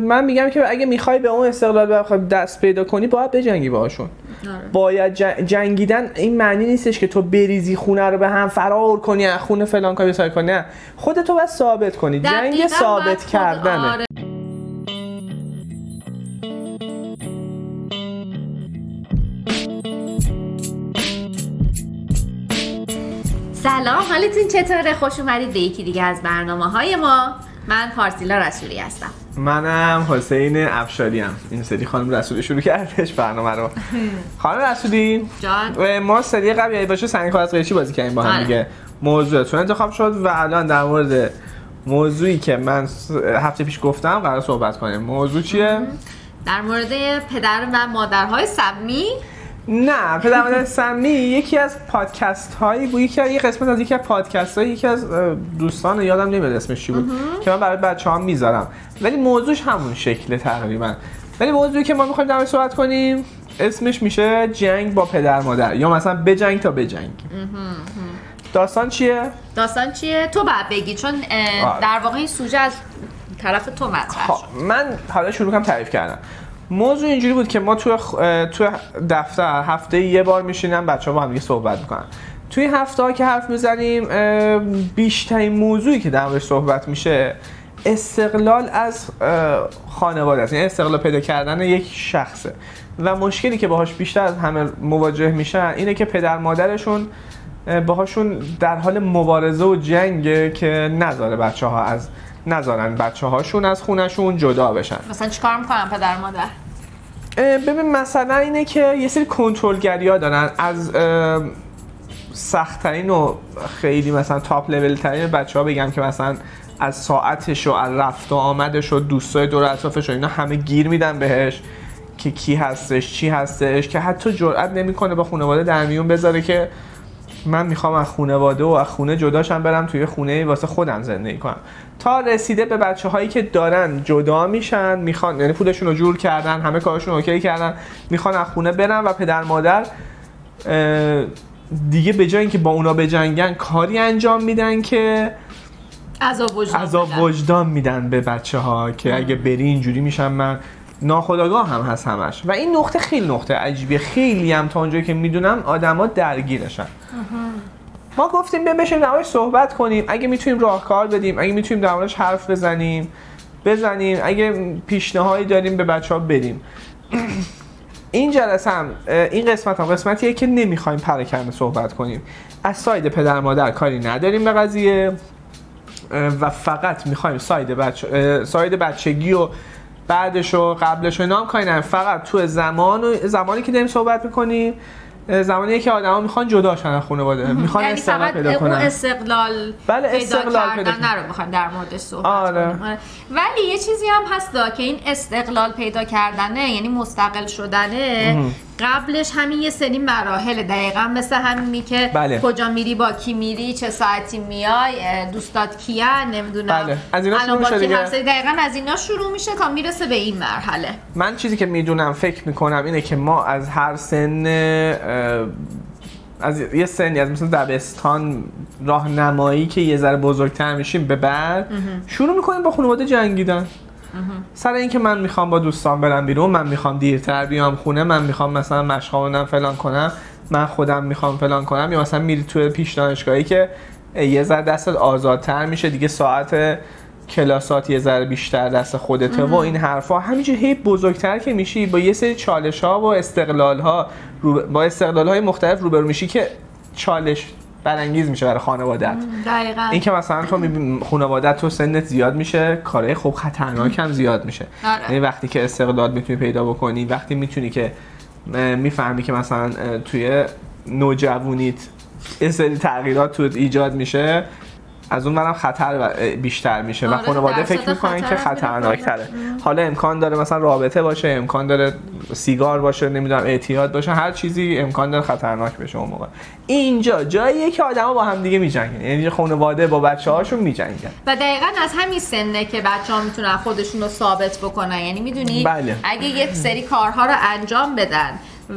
من میگم که اگه می‌خوای به اون استقلال بخوای دست پیدا کنی باید بجنگی باهاشون. آره. باید جنگیدن این معنی نیستش که تو بریزی خونه رو به هم فرار کنی خونه فلان کاری بسای کنی نه. خودتو باید ثابت کنی. جنگ ثابت کردنه. آره. سلام حالتون چطوره؟ خوش اومدید به یکی دیگه از برنامه های ما. من پارسیلا رسولی هستم. منم حسین افشاری هم. این سری خانم رسولی شروع کردش برنامه رو. خانم رسولی. جان. ما سری قبلی باشه سنگ از قیچی بازی کردیم با هم آره. دیگه. موضوعتون انتخاب شد و الان در مورد موضوعی که من هفته پیش گفتم قرار صحبت کنیم. موضوع چیه؟ در مورد پدر و مادرهای سمی. نه پدر مادر سمی یکی از پادکست هایی بود یکی یه قسمت از یکی از پادکست هایی یکی از دوستان یادم نمیاد اسمش چی بود که من برای بچه ها می‌ذارم. ولی موضوعش همون شکل تقریبا. ولی موضوعی که ما می‌خوایم در صحبت کنیم اسمش میشه جنگ با پدر مادر یا مثلا بجنگ تا بجنگ. داستان چیه؟ داستان چیه؟ تو بعد بگی چون در واقع این سوژه از طرف تو مطرح خب، من حالا شروع کنم تعریف کردم موضوع اینجوری بود که ما تو تو دفتر هفته یه بار میشینم بچه ها با هم دیگه صحبت می‌کنن. توی هفته ها که حرف می‌زنیم بیشترین موضوعی که در صحبت میشه استقلال از خانواده است. یعنی استقلال پیدا کردن یک شخصه. و مشکلی که باهاش بیشتر از همه مواجه میشن اینه که پدر مادرشون باهاشون در حال مبارزه و جنگه که نذاره بچه ها از نذارن بچه هاشون از خونشون جدا بشن. مثلا چیکار می‌کنن پدر مادر؟ ببین مثلا اینه که یه سری کنترلگری ها دارن. از سختترین و خیلی مثلا تاپ لول ترین بچه ها بگم که مثلا از ساعتش و از رفت و آمدش و دوستای دور اطرافش و اینا همه گیر میدن بهش که کی هستش چی هستش که حتی جرئت نمی‌کنه با خانواده در میون بذاره که من می‌خوام از خانواده و از خونه جداشم برم توی خونه واسه خودم زندگی کنم. تا رسیده به بچه هایی که دارن جدا میشن می‌خوان یعنی پولشون رو جور کردن همه کارشون اوکی کردن می‌خوان از خونه برن و پدر مادر دیگه به جای اینکه با اونا بجنگن کاری انجام میدن که عذاب وجدان, عذاب وجدان میدن به بچه ها که اگه بری اینجوری میشم من ناخداگاه هم هست همش. و این نقطه خیلی نقطه عجیبیه. خیلی هم تا اونجایی که می‌دونم آدما درگیرشن. ما گفتیم بیا بشیم در صحبت کنیم. اگه می‌تونیم راهکار بدیم اگه می‌تونیم در حرف بزنیم بزنیم. اگه پیشنهادی داریم به بچه ها بدیم. این جلسه هم این قسمت هم قسمتیه که نمی‌خوایم پراکنده صحبت کنیم. از side پدر مادر کاری نداریم به قضیه. و فقط می‌خوایم side بچه side بچگی و بعدش و قبلش و اینا هم کاری فقط تو زمان و زمانی که داریم صحبت می‌کنیم زمانی که آدما می‌خوان جدا شن از خانواده. می‌خوان یعنی استقلال پیدا کنن. اون استقلال بله استقلال پیدا کردن. رو می‌خوان در موردش صحبت آره. آره. ولی یه چیزی هم هست که این استقلال پیدا کردنه یعنی مستقل شدنه. قبلش همین یه سری مراحل دقیقا مثل همینی که بله. کجا میری با کی میری چه ساعتی میای دوستات کیان نمی‌دونم. بله. از اینا شروع میشه دیگه. دقیقا از اینا شروع میشه تا می‌رسه به این مرحله. من چیزی که می‌دونم فکر می‌کنم اینه که ما از هر سن از یه سنی از مثل دبستان راهنمایی که یه ذره بزرگتر میشیم به بعد شروع می‌کنیم با خانواده جنگیدن. سر اینکه من می‌خوام با دوستان برم بیرون من می‌خوام دیرتر بیام خونه من می‌خوام مثلا مشقامونم فلان کنم من خودم می‌خوام فلان کنم یا مثلا میری توی پیش دانشگاهی که یه ذره دستت آزادتر میشه دیگه ساعت کلاسات یه ذره بیشتر دست خودته و این حرفا. همینجوری هی بزرگتر که میشی با یه سری چالش ها و استقلال ها با استقلال های مختلف روبرو میشی که چالش برانگیز میشه برای خانوادت دقیقاً. این که مثلا تو می‌بینی خانوادت تو سنت زیاد میشه کارهای خوب خطرناک هم زیاد میشه. آره. یعنی وقتی که استقلال می‌تونی پیدا بکنی وقتی می‌تونی که می‌فهمی که مثلا توی نوجوانیت یه سری تغییرات تو ایجاد میشه از اون منم خطر بیشتر میشه آره و خانواده فکر می‌کنن که خطرناک تره حالا امکان داره مثلا رابطه باشه امکان داره سیگار باشه نمی‌دونم اعتیاد باشه هر چیزی امکان داره خطرناک بشه اون موقع. اینجا جاییه که آدما با هم دیگه میجنگن. یعنی خانواده با بچه هاشون میجنگن. و دقیقا از همین سنه که بچه ها می‌تونن خودشون رو ثابت بکنن. یعنی می‌دونی؟ بله. اگه یک سری کارها رو انجام بدن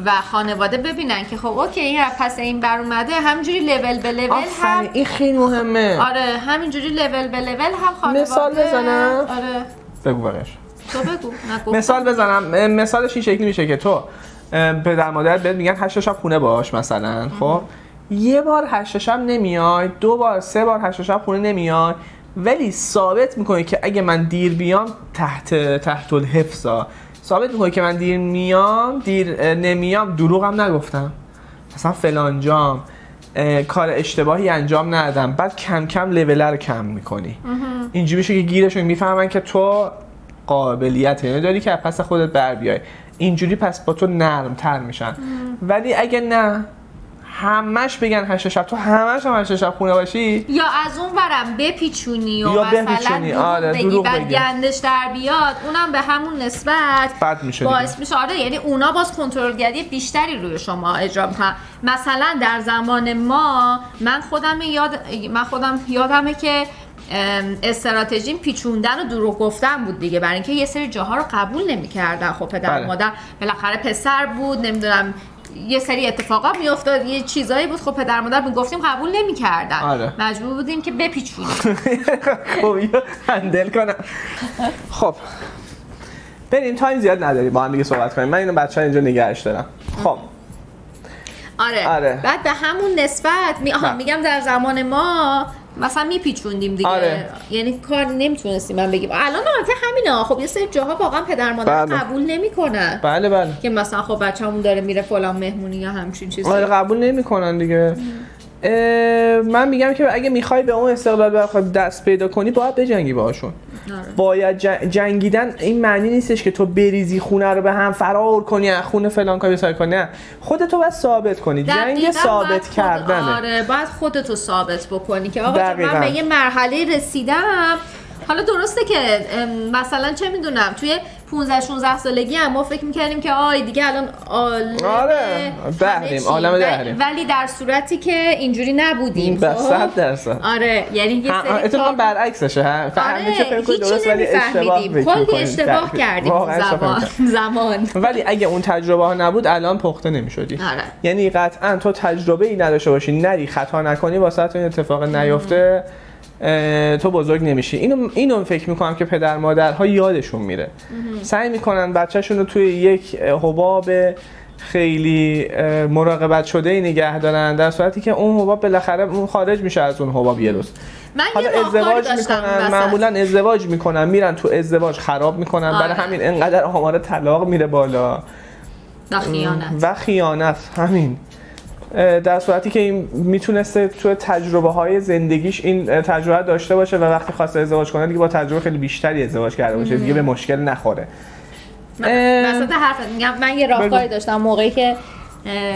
و خانواده ببینن که خب اوکی این پس این بر اومده همینجوری لول به لول هم این خیلی مهمه. آره همینجوری لول به لول هم خانواده مثال بزنم. آره. بگو بقیش تو بگو مثال بزنم. مثالش این شکلی میشه که تو پدر مادر بهت میگن هشت شب خونه باش مثلا خب؟ یه بار هشت شب نمیای دو بار سه بار هشت شب خونه نمیای ولی ثابت می‌کنه که اگه من دیر بیام تحت تحت الحفظا ثابت می‌کنه که من دیر میام دیر نمیام دروغم نگفتم. مثلا فلان جام کار اشتباهی انجام ندادم. بعد کم کم لول رو کم می‌کنی. اینجوری میشه که گیرشون می‌فهمن که تو قابلیت اینو داری که پس خودت بر بیای. اینجوری پس با تو نرم تر میشن ولی اگه نه همش بگن هشت شب. تو همش هم هشت شب خونه باشی؟ یا از اون ورم بپیچونی و یا مثلا آره بگی بعد گندش در بیاد اونم به همون نسبت بد میشه باعث میشه. آره یعنی اونا باز کنترلگری بیشتری روی شما اجرا می‌کنن. مثلا در زمان ما من خودم یاد من خودم یادمه که استراتژیم پیچوندن و دروغ گفتن بود دیگه. برای اینکه یه سری جاها رو قبول نمی‌کردن. خب پدر بله. مادر بالاخره پسر بود نمی‌دونم یه سری اتفاقات میافتاد. یه چیزایی بود. خب پدر مادر می‌گفتیم قبول نمی‌کردن. آره. مجبور بودیم که بپیچونیم. خب هندل کنم. خب بریم. تایم زیاد نداریم. با هم دیگه صحبت کنیم. من اینو بچه اینجا نگهش دارم. خب. آره. آره. بعد به همون نسبت می... آها میگم در زمان ما مثلا میپیچوندیم دیگه. آره. یعنی کار نمی‌تونستیم من بگیم. الان البته همینا خب یه سری جاها واقعا پدر مادر بله. قبول نمی‌کنن. بله بله. که مثلا خب بچه‌مون داره میره فلان مهمونی یا همچین چیزی. آره قبول نمی‌کنن دیگه. من میگم که اگه می‌خوای به اون استقلال دست پیدا کنی باید بجنگی باهاشون. آره. باید جنگیدن این معنی نیستش که تو بریزی خونه رو به هم فرار کنی خونه فلان کاری سای کنی نه. خودتو باید ثابت کنی. جنگ ثابت کردنه. آره باید خودتو ثابت بکنی که آقا من به یه مرحله رسیدم. حالا درسته که مثلا چه می‌دونم توی 15 16 سالگی هم ما فکر می‌کردیم که آی دیگه الان آره دهریم عالم دهریم. ولی در صورتی که اینجوری نبودیم به خب؟ 100 درصد. آره یعنی یه سری اتفاقا برعکسشه ها آره فکر درست ولی اشتباه کلی اشتباه کردیم زمان زمان. ولی اگه اون تجربه ها نبود الان پخته نمی‌شدی. آره. یعنی قطعا تو تجربه ای نداشته باشی نری خطا نکنی واسه این اتفاق نیفته. تو بزرگ نمیشی. اینو اینو فکر می‌کنم که پدر مادرها یادشون میره. سعی می‌کنن بچهشون رو توی یک حباب خیلی مراقبت شده ای نگه دارن در صورتی که اون حباب بالاخره خارج میشه از اون حباب یه روز. من حالا ازدواج می‌کنن معمولا ازدواج می‌کنن میرن تو ازدواج خراب می‌کنن آره. برای همین انقدر آمار طلاق میره بالا. و خیانت. و خیانت همین. در صورتی که این می‌تونسته تو تجربه های زندگیش این تجربه داشته باشه و وقتی خواسته ازدواج کنه دیگه با تجربه خیلی بیشتری ازدواج کرده باشه دیگه به مشکل نخوره. مثلا حرفت میگم من یه راهکاری داشتم موقعی که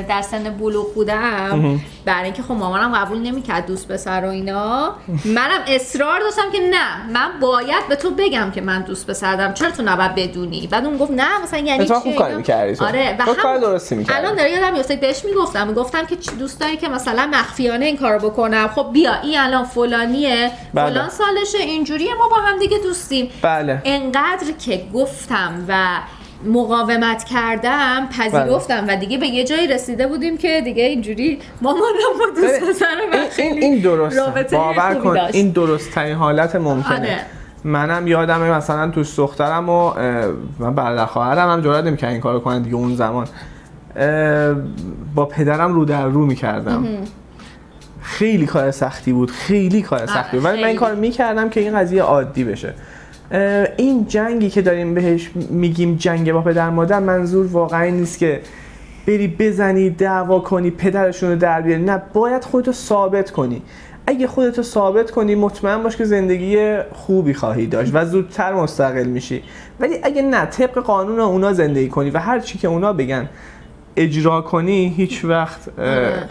در سن بلوغ بودم. برای اینکه خب مامانم قبول نمی‌کرد دوست پسر و اینا. منم اصرار داشتم که نه من باید به تو بگم که من دوست پسر دارم چرا تو نباید بدونی؟ بعد اون گفت نه مثلا یعنی چی؟ خوب کاری می‌کردی آره و هم کار درستی می‌کردی. الان داره یادم میفته بهش می‌گفتم. می‌گفتم که دوست داری که مثلا مخفیانه این کارو بکنم خب بیا این الان فلانیه. بله. فلان سالشه اینجوریه ما با هم دیگه دوستیم. بله. انقدر که گفتم و مقاومت کردم پذیرفتم و دیگه به یه جایی رسیده بودیم که دیگه اینجوری مامانم با دوست این, این درست باور کن این درست ترین حالت ممکنه. آره. منم یادمه مثلا تو دخترم و من برادر خواهرم هم نمی‌کردن این کارو کنن دیگه اون زمان. با پدرم رو در رو می‌کردم. خیلی کار سختی بود خیلی کار آره، سختی بود. ولی من این کار می‌کردم که این قضیه عادی بشه. این جنگی که داریم بهش میگیم جنگ با پدر مادر منظور واقعا نیست که بری بزنی دعوا کنی پدرشون رو در بیاری. نه باید خودتو ثابت کنی. اگه خودتو ثابت کنی مطمئن باش که زندگی خوبی خواهی داشت و زودتر مستقل میشی. ولی اگه نه طبق قانون اونا زندگی کنی و هر چی که اونا بگن اجرا کنی هیچ وقت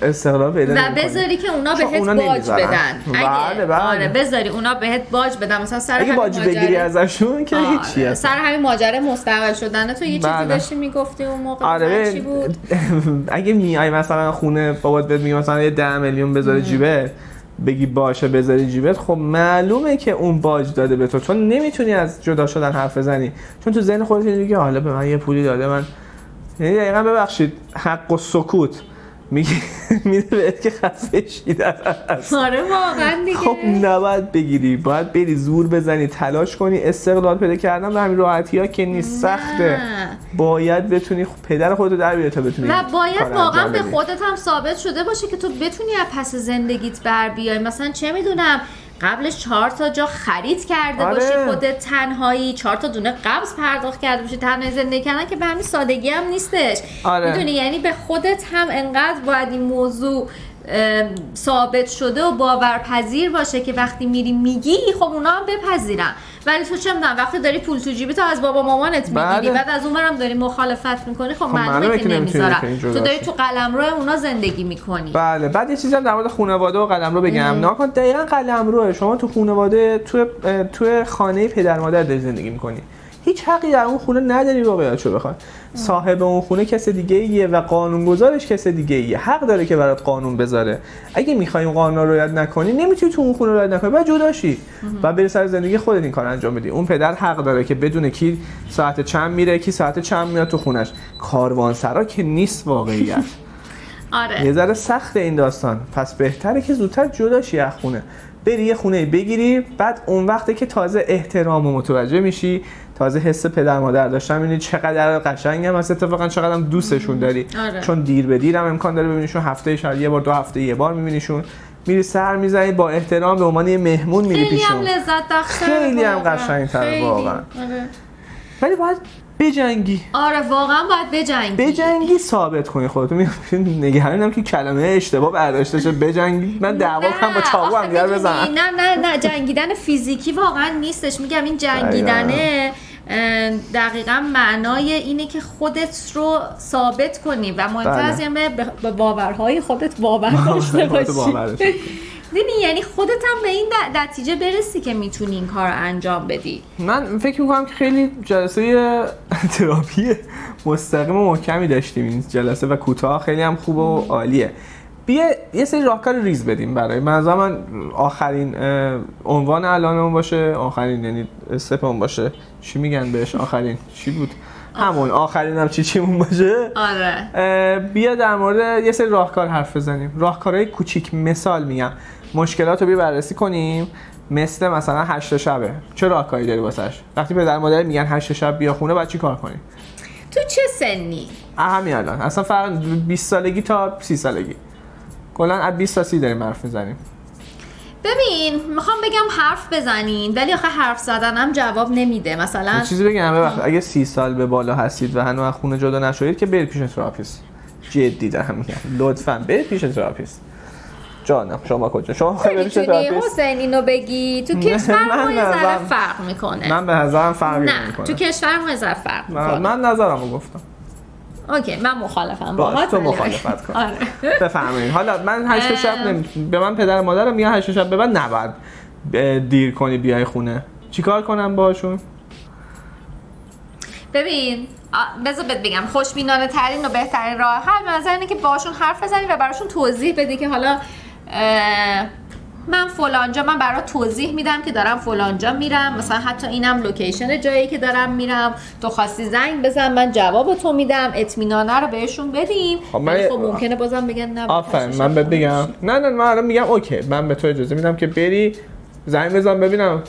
استقلال پیدا و بذاری که اونا بهت اونا باج بدن. بله بله. آره بذاری اونا بهت باج بدن. مثلا سر اگه باج بگیری ازشون که آره. هیچی سر همین ماجرا مستقل شدن. تو یه چیزی بله. داشتی می‌گفتی اون موقع؟ آره چی بود؟ اگه میای مثلا خونه بابات بهت میگه مثلا یه 10 میلیون بذاره جیبه بگی باشه بذاری جیبت خب معلومه که اون باج داده به تو. چون نمی‌تونی از جدا شدن حرف بزنی. چون تو ذهن خودت میگی حالا به من یه پولی داده من یعنی دقیقا ببخشید حق و سکوت. میگه میده بهت که خفه شید آره واقعا دیگه. خب نباید بگیری. باید بری زور بزنی تلاش کنی. استقلال پیدا کردن به همین راحتی ها که نیست سخته. باید بتونی پدر خودتو در بیاری تا بتونی و باید واقعا به خودت هم ثابت شده باشه که تو بتونی از پس زندگیت بر بیای. مثلا چه می‌دونم قبلش چهار تا جا خرید کرده آره. باشی خودت تنهایی چهار تا دونه قبض پرداخت کرده باشی تنهایی زندگی کردن که به همین سادگی هم نیستش آره. می‌دونی یعنی به خودت هم انقدر باید این موضوع ثابت شده و باورپذیر باشه که وقتی میری میگی خب اونا هم بپذیرن ولی تو چه می‌دونم وقتی داری پول تو جیبی تو از بابا مامانت می‌گیری بله. بعد از اونورم داری مخالفت می‌کنی خب, خب معلومه که نمی‌ذارن تو داری تو قلم روی اونا زندگی می‌کنی. بله. بعد یه چیزی هم در مورد خانواده و قلم رو بگم ناکن دقیقا قلم روه شما تو خانواده تو تو خانه پدر مادر داری زندگی می‌کنی. هیچ حقی در اون خونه نداری واقعیتشو بخوای. صاحب اون خونه کس دیگه ایه و قانونگذارش کس دیگه ایه حق داره که برات قانون بذاره. اگه می‌خوای اون قانون رو رعایت نکنی نمی‌تونی تو اون خونه رعایت نکنی. بعد جداشی و بری سر زندگی خودت این کار انجام بدی. اون پدر حق داره که بدونه کی ساعت چند میره کی ساعت چند میاد تو خونش. کاروانسرا که نیست واقعیت. آره. یه ذره سخت این داستان. پس بهتره که زودتر جداشی از خونه. بری یه خونه بگیری بعد اون وقتی که تازه احترام و متوجه میشی. تازه حس پدر مادر داشتن می‌بینی چقدر قشنگ هم اتفاقا چقدر دوستشون داری. آره. چون دیر به دیر هم امکان داره ببینیشون هفته شاید یه بار دو هفته یه بار میبینیشون. میری سر می‌زنی با احترام به عنوان یه مهمون میری پیشون خیلی هم لذت بخشه خیلی هم قشنگ‌تر واقعا. آره. ولی باید بجنگی. آره واقعا باید بجنگی. بجنگی ثابت کنی خودت نگرانم که کلمه اشتباه برداشته شه بجنگی. من دعوا کنم با چاقو هم دیگه بزنم. نه نه نه. جنگیدن فیزیکی واقعا نیستش. میگم این جنگیدنه. دقیقا معنای اینه که خودت رو ثابت کنی و مهمتر از بله. به باورهای خودت باور داشته باشی. ببین یعنی خودت هم به این نتیجه برسی که می‌تونی این کار رو انجام بدی. من فکر می‌کنم که خیلی جلسه تراپی مستقیم و محکمی داشتیم این جلسه و کوتاه خیلی هم خوب و عالیه. بیا یه سری راهکار ریز بدیم برای. من من آخرین عنوان الانمون باشه آخرین یعنی سپمون باشه. چی میگن بهش؟ آخرین. چی بود؟ همون. آخرین هم چی چیمون باشه؟ آره. بیا در مورد یه سری راهکار حرف بزنیم. راهکارهای کوچیک مثال میگم. مشکلات رو بیا بررسی کنیم. مثل مثلا هشت شبه. چه راهکاری داری واسش؟ وقتی پدر مادر میگن هشت شب بیا خونه بعد چی کار کنی تو چه سنی؟ همین الان. اصلا فرق 20 سالگی تا 30 سالگی. کلا از 20 تا 30 داریم حرف می‌زنیم. ببین می‌خوام بگم حرف بزنین ولی آخه حرف زدنم جواب نمیده. مثلا چیزی بگم وقت اگه سی سال به بالا هستید و هنوز خونه جدا نشدید که برید پیش therapist. جدی دارم میگم. لطفا برید پیش therapist. جانم شما کجا؟ شما خیلی می‌تونی حسین اینو بگی. تو کشور ما فرق می‌کنه. من به نظرم فرق می‌کنه تو کشور ما فرق می‌کنه. من نظرمو گفتم. OK من مخالفم. با تو مخالفت کن. آره. بفرمایید. حالا من هشت شب نمی... به من پدر مادرم میگن هشت شب به بعد نباید دیر کنی بیای خونه. چیکار کنم باشون ببین بذار بهت بگم خوشبینانه ترین و بهترین راه حل به نظر اینه که باشون حرف بزنی و براشون توضیح بدی که حالا من فلانجا من برات توضیح میدم که دارم فلانجا میرم. مثلا حتی اینم لوکیشن جایی که دارم میرم. تو خواستی زنگ بزن من جواب تو میدم. اطمینانه رو بهشون بدیم. خب من خب ممکنه بازم بگن نه آفرین من بهت بگم. نه نه من الان میگم اوکی. من به تو اجازه میدم که بری زنگ بزن ببینم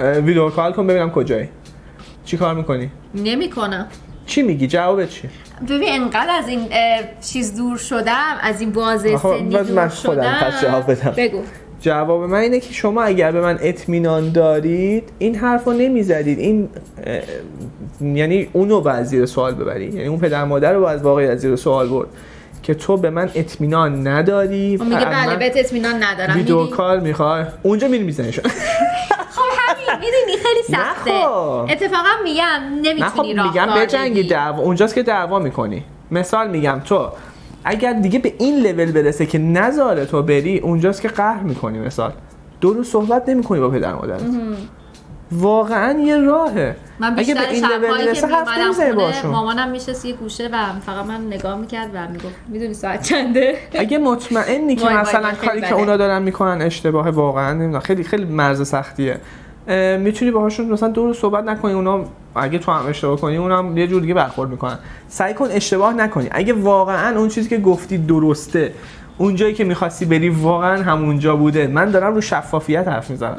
ویدیو کال کن ببینم کجایی. چی کار می‌کنی؟ نمی‌کنم. چی میگی؟ جواب چی؟ ببین انقدر از این چیز دور شدم از این بازه سنی دور من خودم جواب بدم. بگو. جواب من اینه که شما اگر به من اطمینان دارید این حرف رو نمی‌زدید. این یعنی اونو باید زیر سوال ببری یعنی اون پدر مادر رو باید واقعی از زیر سوال برد که تو به من اطمینان نداری میگه بله بهت اطمینان ندارم. ویدیو کال می‌خوای؟ اونجا میری میزنیش خب می‌دونی خیلی سخته. خب. اتفاقا میگم نمی‌تونی خب میگم بجنگی دعوا اونجاست که دعوا می‌کنی. مثال میگم تو اگر دیگه به این لول برسه که نذاره تو بری اونجاست که قهر می‌کنی مثال. دو روز صحبت نمی‌کنی با پدر مادرت. واقعا یه راهه. من اگه به این لول برسه حرف مامانم میشه یه گوشه و فقط من نگاه می‌کرد و می‌گفت می‌دونی ساعت چنده؟ اگه مطمئنی که مثلا کاری که اونا دارن می‌کنن اشتباه واقعا نمی‌دونم. خیلی خیلی مرز سختیه. می‌تونی باهاشون مثلا دو روز صحبت نکنی اونا اگه تو هم اشتباه کنی اونم یه جور دیگه برخورد می‌کنن. سعی کن اشتباه نکنی. اگه واقعا اون چیزی که گفتی درسته اون جایی که می‌خواستی بری واقعا همونجا بوده. من دارم رو شفافیت حرف می‌زنم.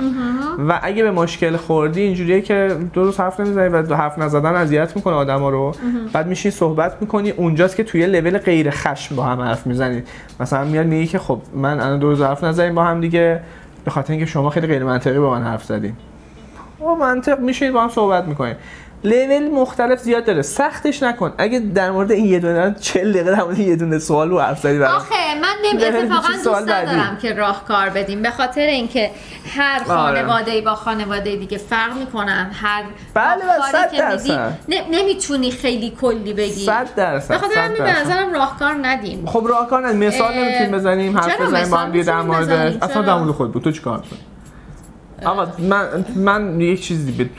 و اگه به مشکل خوردی اینجوریه که درست حرف نمی‌زنی و حرف نزدن اذیت می‌کنه آدما رو. بعد میشین صحبت می‌کنی اونجاست که توی لول غیر خشم با هم حرف می‌زنید مثلا میاد میگه که خب من الان دو روز حرف نزدیم با هم دیگه به خاطر اینکه شما خیلی غیر منطقی با من حرف زدین. و منطق میشید با هم صحبت می‌کنید. لول مختلف زیاد داره. سختش نکن. اگه در مورد این یه دونه 40 دقیقه در مورد یه دونه سوال رو حرف زدی آخه من نمی اتفاقا دوست ندارم که راهکار بدیم. به خاطر اینکه هر آره. خانواده ای با خانواده دیگه فرق می‌کنن هر بله بله درصد. نمی‌تونی خیلی کلی بگی. 100 درصد به خاطر همین به نظرم راهکار ندیم. خب راهکار ندیم. مثال نمی‌تونیم بزنیم حرف بزنیم با هم در مورد اصلا در مورد خود بود. تو چیکار کنی آقا من من یک چیزی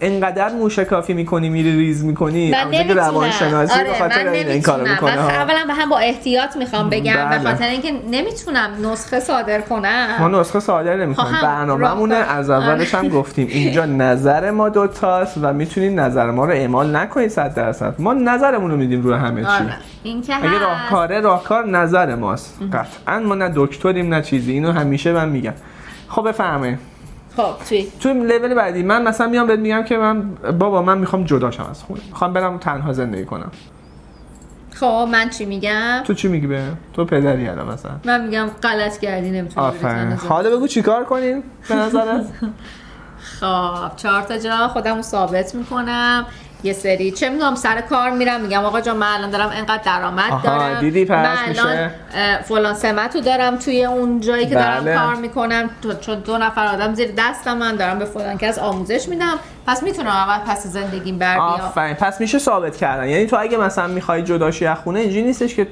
انقدر موشه کافی می‌کنی میری ریز می‌کنی؟ من روانشناسی آره، به خاطر این, این کارو می‌کنه. اولا به هم با احتیاط می‌خوام بگم بله. به خاطر اینکه نمی‌تونم نسخه صادر کنم. ما نسخه صادر نمی‌کنیم. خب، برنامه‌مونه. از اولش هم گفتیم. اینجا نظر ما دوتاست و می‌تونید نظر ما رو اعمال نکنید 100 درصد. ما نظرمون رو میدیم روی همه چی. آره. اگه راهکاره راهکار نظر ماست. قطعا ما نه دکتریم نه چیزی. اینو همیشه من میگم. خب بفهمه خب توی تو لول بعدی من مثلا میام بهت میگم که من بابا من می‌خوام جداشم از خونه. می‌خوام برم تنها زندگی کنم. خب من چی میگم؟ تو چی میگی به؟ تو پدری الان مثلا. من میگم غلط کردی نمی‌تونی آفرین. حالا بگو چیکار کنیم؟ به نظرت؟ خب چهار تا جا خودمو ثابت می‌کنم. یه سری. چه می‌دونم سر کار میرم. میگم آقا جان من الان دارم انقدر درآمد دارم. دیدی پس من الان فلان سمتو دارم توی اون جایی که دارم بله. کار می‌کنم. چون دو نفر آدم زیر دستم من دارم به فلان کس آموزش میدم. پس می‌تونم اول پس زندگیم بر بیام. پس میشه ثابت کردن. یعنی تو اگه مثلا می‌خوای جداشی از خونه اینجوری نیستش که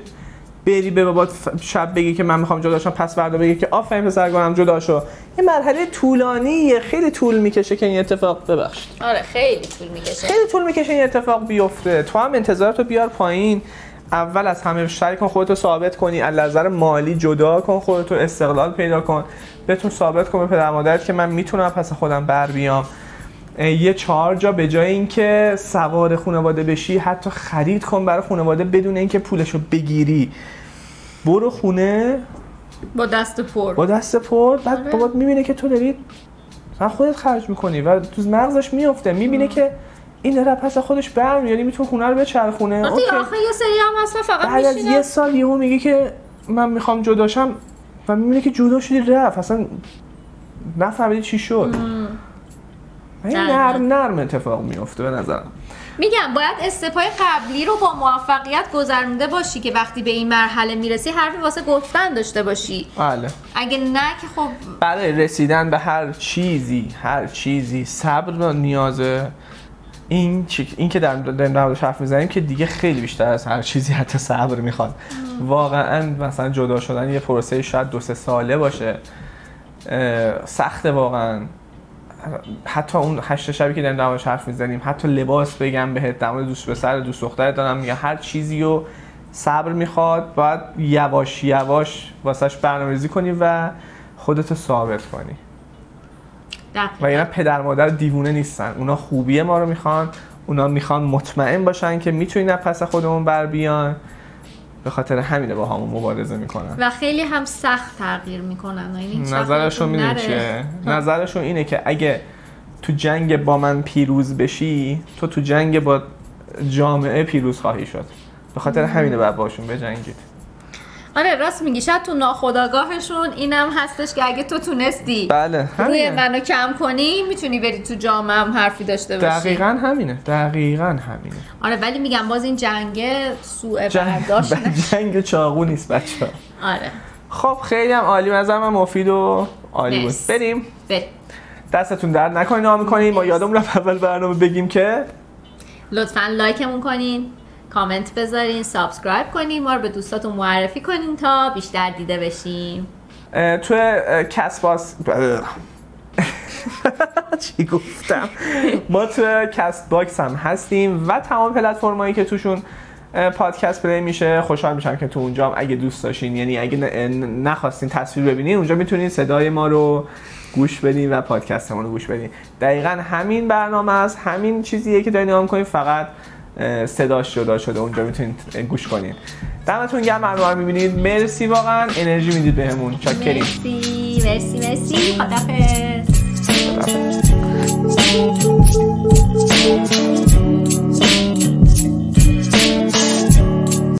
بری به بابات شب بگی که من می‌خوام جدا شم پس فردا بگی که آفرین پسر گفتم جدا شو. یه مرحله طولانیه خیلی طول می‌کشه که این اتفاق ببخشید. آره خیلی طول می‌کشه. خیلی طول می‌کشه این اتفاق بیفته. تو هم انتظاراتو بیار پایین. اول از همه سعی کن خودتو ثابت کنی. از نظر مالی جدا کن خودتو استقلال پیدا کن. بهتون ثابت کن به پدر مادرت که من می‌تونم پس خودم بر بیام. یه چهار جا به جای اینکه سوار خانواده بشی حتی خرید کن برای خانواده بدون اینکه پولشو بگیری. برو خونه. با دست پر. با دست پر؟ بعد آره. بابات می‌بینه که تو داری خودت خرج می‌کنی و تو مغزش میفته می‌بینه که این داره پس خودش برمیاد می‌تونه خونه رو بچرخونه. آخه یه سری هم اصلا فقط بعد از یه سال یهو میگه که من می‌خوام جداشم و می‌بینه که جدا شدی رفت. اصلا نفهمیدی چی شد. این نرم نرم اتفاق میفته به نظرم. میگم باید استپای قبلی رو با موفقیت گذرونده باشی که وقتی به این مرحله می‌رسی حرفی واسه گفتن داشته باشی. بله. اگه نه که خب برای رسیدن به هر چیزی هر چیزی صبر نیازه این این که در در حرف می‌زنیم که دیگه خیلی بیشتر از هر چیزی حتی صبر می‌خواد. واقعا مثلا جدا شدن یه پروسه شاید دو سه ساله باشه. سخت واقعا. حتی اون هشت شبی که داریم در حرف می‌زنیم حتی لباس بگم بهت در مورد دوست پسر دوست دختر دارم میگم هر چیزی رو صبر می‌خواد باید یواش یواش واسش برنامه‌ریزی کنی و خودتو ثابت کنی. و اینا پدر مادر دیوونه نیستن. اونا خوبی ما رو می‌خوان اونا می‌خوان مطمئن باشن که می‌تونی پس خودمون بر بیان. به خاطر همینه با همون مبارزه می‌کنن. و خیلی هم سخت تغییر می‌کنن. یعنی نظرشون می‌دونی چیه؟ نظرشون اینه که اگه تو جنگ با من پیروز بشی تو تو جنگ با جامعه پیروز خواهی شد. به خاطر همینه باید باشون بجنگید. آره راست میگی. شاید تو ناخداگاهشون اینم هستش که اگه تو تونستی بله روی منو کم کنی می‌تونی بری تو جامعه هم حرفی داشته باشی. دقیقا همینه. دقیقا همینه. آره ولی میگم باز این جنگ سوء برداشت جنگ چاقو نیست بچه آره. خب خیلی هم عالی. از من مفید و عالی بود. بریم. بریم. دستتون درد نکنین نام کنین ما یادمون رفت اول برنامه بگیم که لطفا لایکمون کنین. کامنت بذارین subscribe کنین ما رو به دوستاتون معرفی کنین تا بیشتر دیده بشیم. تو Castbox چی گفتم؟ ما تو Castbox هم هستیم و تمام پلتفرمایی که توشون پادکست play میشه خوشحال میشم که تو اونجا هم اگه دوست داشتین یعنی اگه نخواستین تصویر ببینین اونجا می‌تونین صدای ما رو گوش بدین و پادکستمون رو گوش بدین. دقیقا همین برنامه است همین چیزیه که دارین نگاه فقط صداش جدا شده اونجا می‌تونید گوش کنین دمتون گرم برنامه رو می‌بینید. مرسی واقعا انرژی می‌دید بهمون. چاکریم. مرسی مرسی مرسی. خدافظ